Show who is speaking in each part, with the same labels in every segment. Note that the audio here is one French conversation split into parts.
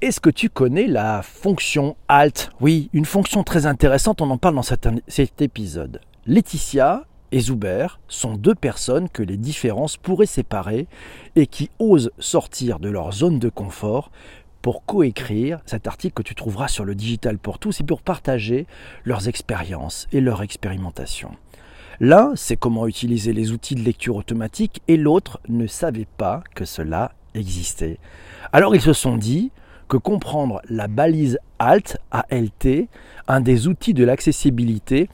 Speaker 1: Est-ce que tu connais la fonction Alt Oui, une fonction très intéressante, on en parle dans cet, épisode. Laetitia et Zuber sont deux personnes que les différences pourraient séparer et qui osent sortir de leur zone de confort pour coécrire cet article que tu trouveras sur le Digital pour tous et pour partager leurs expériences et leur expérimentation. L'un sait comment utiliser les outils de lecture automatique et l'autre ne savait pas que cela existait. Alors ils se sont dit, que comprendre la balise Alt, ALT, un des outils de l'accessibilité,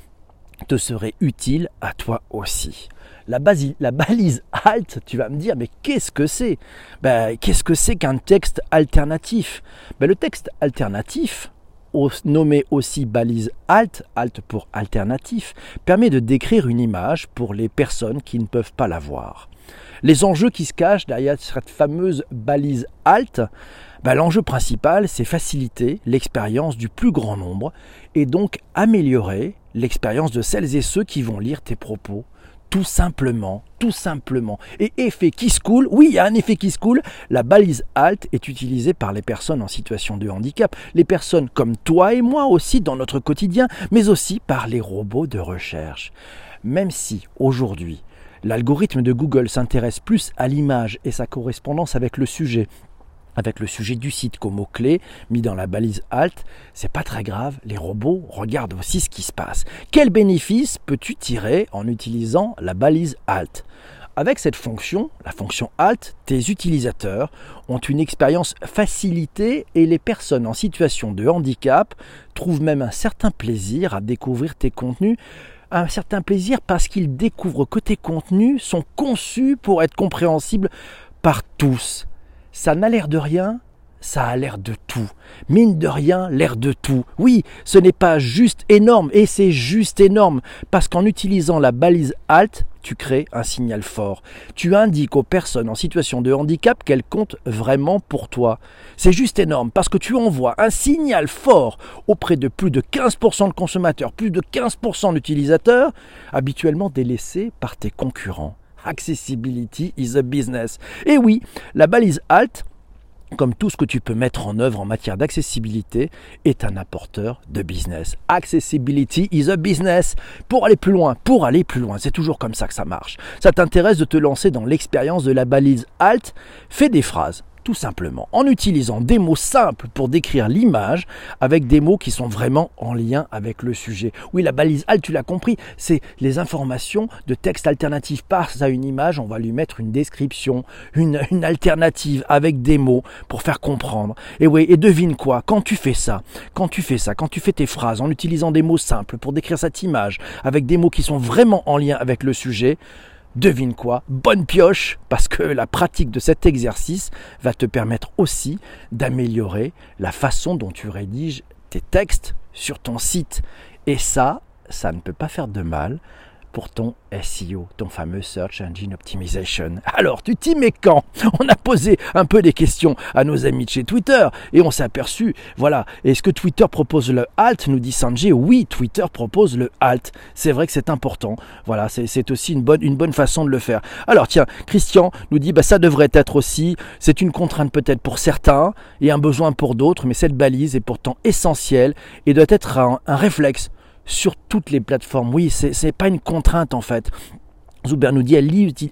Speaker 1: te serait utile à toi aussi. La, la, balise alt, tu vas me dire, mais qu'est-ce que c'est? Ben, Qu'est-ce que c'est qu'un texte alternatif? Ben, Le texte alternatif, nommé aussi balise alt, alt pour alternatif, permet de décrire une image pour les personnes qui ne peuvent pas la voir. Les enjeux qui se cachent derrière cette fameuse balise alt, bah, l'enjeu principal, c'est faciliter l'expérience du plus grand nombre et donc améliorer l'expérience de celles et ceux qui vont lire tes propos. Tout simplement, tout simplement. Et effet qui se coule, oui, il y a un effet qui se coule. La balise alt est utilisée par les personnes en situation de handicap, les personnes comme toi et moi aussi dans notre quotidien, mais aussi par les robots de recherche. Même si aujourd'hui, l'algorithme de Google s'intéresse plus à l'image et sa correspondance avec le sujet avec le sujet du site comme mot-clé mis dans la balise Alt, c'est pas très grave, les robots regardent aussi ce qui se passe. Quel bénéfice peux-tu tirer en utilisant la balise Alt avec cette fonction, la fonction Alt, tes utilisateurs ont une expérience facilitée et les personnes en situation de handicap trouvent même un certain plaisir à découvrir tes contenus. Un certain plaisir parce qu'ils découvrent que tes contenus sont conçus pour être compréhensibles par tous ça n'a l'air de rien, ça a l'air de tout. Mine de rien, l'air de tout. Oui, ce n'est pas juste énorme, et c'est juste énorme, parce qu'en utilisant la balise Alt, tu crées un signal fort. Tu indiques aux personnes en situation de handicap qu'elles comptent vraiment pour toi. C'est juste énorme, parce que tu envoies un signal fort auprès de plus de 15% de consommateurs, plus de 15% d'utilisateurs, habituellement délaissés par tes concurrents. Accessibility is a business. Et oui, la balise Alt, comme tout ce que tu peux mettre en œuvre en matière d'accessibilité, est un apporteur de business. Accessibility is a business. Pour aller plus loin, pour aller plus loin, c'est toujours comme ça que ça marche. Ça t'intéresse de te lancer dans l'expérience de la balise Alt Fais des phrases tout simplement en utilisant des mots simples pour décrire l'image avec des mots qui sont vraiment en lien avec le sujet. Oui, la balise alt, tu l'as compris, c'est les informations de texte alternatif par à une image, on va lui mettre une description, une, une alternative avec des mots pour faire comprendre. Et oui, et devine quoi, quand tu fais ça, quand tu fais ça, quand tu fais tes phrases en utilisant des mots simples pour décrire cette image avec des mots qui sont vraiment en lien avec le sujet, devine quoi, bonne pioche, parce que la pratique de cet exercice va te permettre aussi d'améliorer la façon dont tu rédiges tes textes sur ton site. Et ça, ça ne peut pas faire de mal pour ton SEO, ton fameux Search Engine Optimization. Alors, tu t'y mets quand? On a posé un peu des questions à nos amis de chez Twitter et on s'est aperçu, voilà, est-ce que Twitter propose le Alt nous dit Sanjay, oui, Twitter propose le Alt. C'est vrai que c'est important. Voilà, c'est aussi une bonne, une bonne façon de le faire. Alors, tiens, Christian nous dit, bah, ça devrait être aussi, c'est une contrainte peut-être pour certains et un besoin pour d'autres, mais cette balise est pourtant essentielle et doit être un réflexe sur toutes les plateformes. Oui, ce n'est pas une contrainte en fait. Zuber nous dit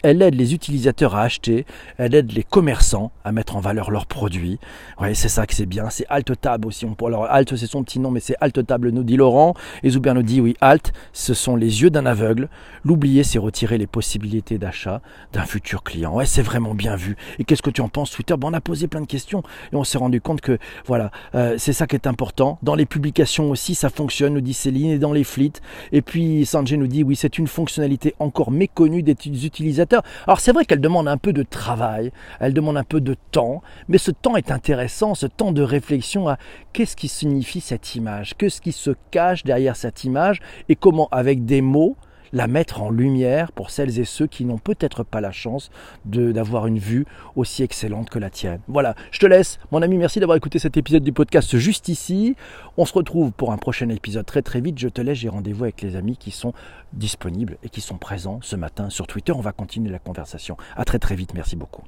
Speaker 1: elle, aide les utilisateurs à acheter, elle aide les commerçants à mettre en valeur leurs produits. Oui, c'est ça que c'est bien. C'est Alt Tab aussi. Alors Alt, c'est son petit nom, mais c'est Alt Table, nous dit Laurent. Et Zuber nous dit oui, Alt, ce sont les yeux d'un aveugle. L'oublier, c'est retirer les possibilités d'achat d'un futur client. Ouais, c'est vraiment bien vu. Et qu'est-ce que tu en penses, Twitter? Bon, On a posé plein de questions et on s'est rendu compte que voilà, euh, c'est ça qui est important. Dans les publications aussi, ça fonctionne, nous dit Céline, et dans les flits. Et puis Sanjay nous dit oui, c'est une fonctionnalité encore méconnue des utilisateurs. Alors c'est vrai qu'elle demande un peu de travail, elle demande un peu de temps, mais ce temps est intéressant, ce temps de réflexion à qu'est-ce qui signifie cette image, qu'est-ce qui se cache derrière cette image et comment avec des mots, la mettre en lumière pour celles et ceux qui n'ont peut-être pas la chance d'avoir une vue aussi excellente que la tienne. Voilà, je te laisse. Mon ami, merci d'avoir écouté cet épisode du podcast juste ici. On se retrouve pour un prochain épisode très très vite. Je te laisse, j'ai rendez-vous avec les amis qui sont disponibles et qui sont présents ce matin sur Twitter. On va continuer la conversation. À très très vite. Merci beaucoup.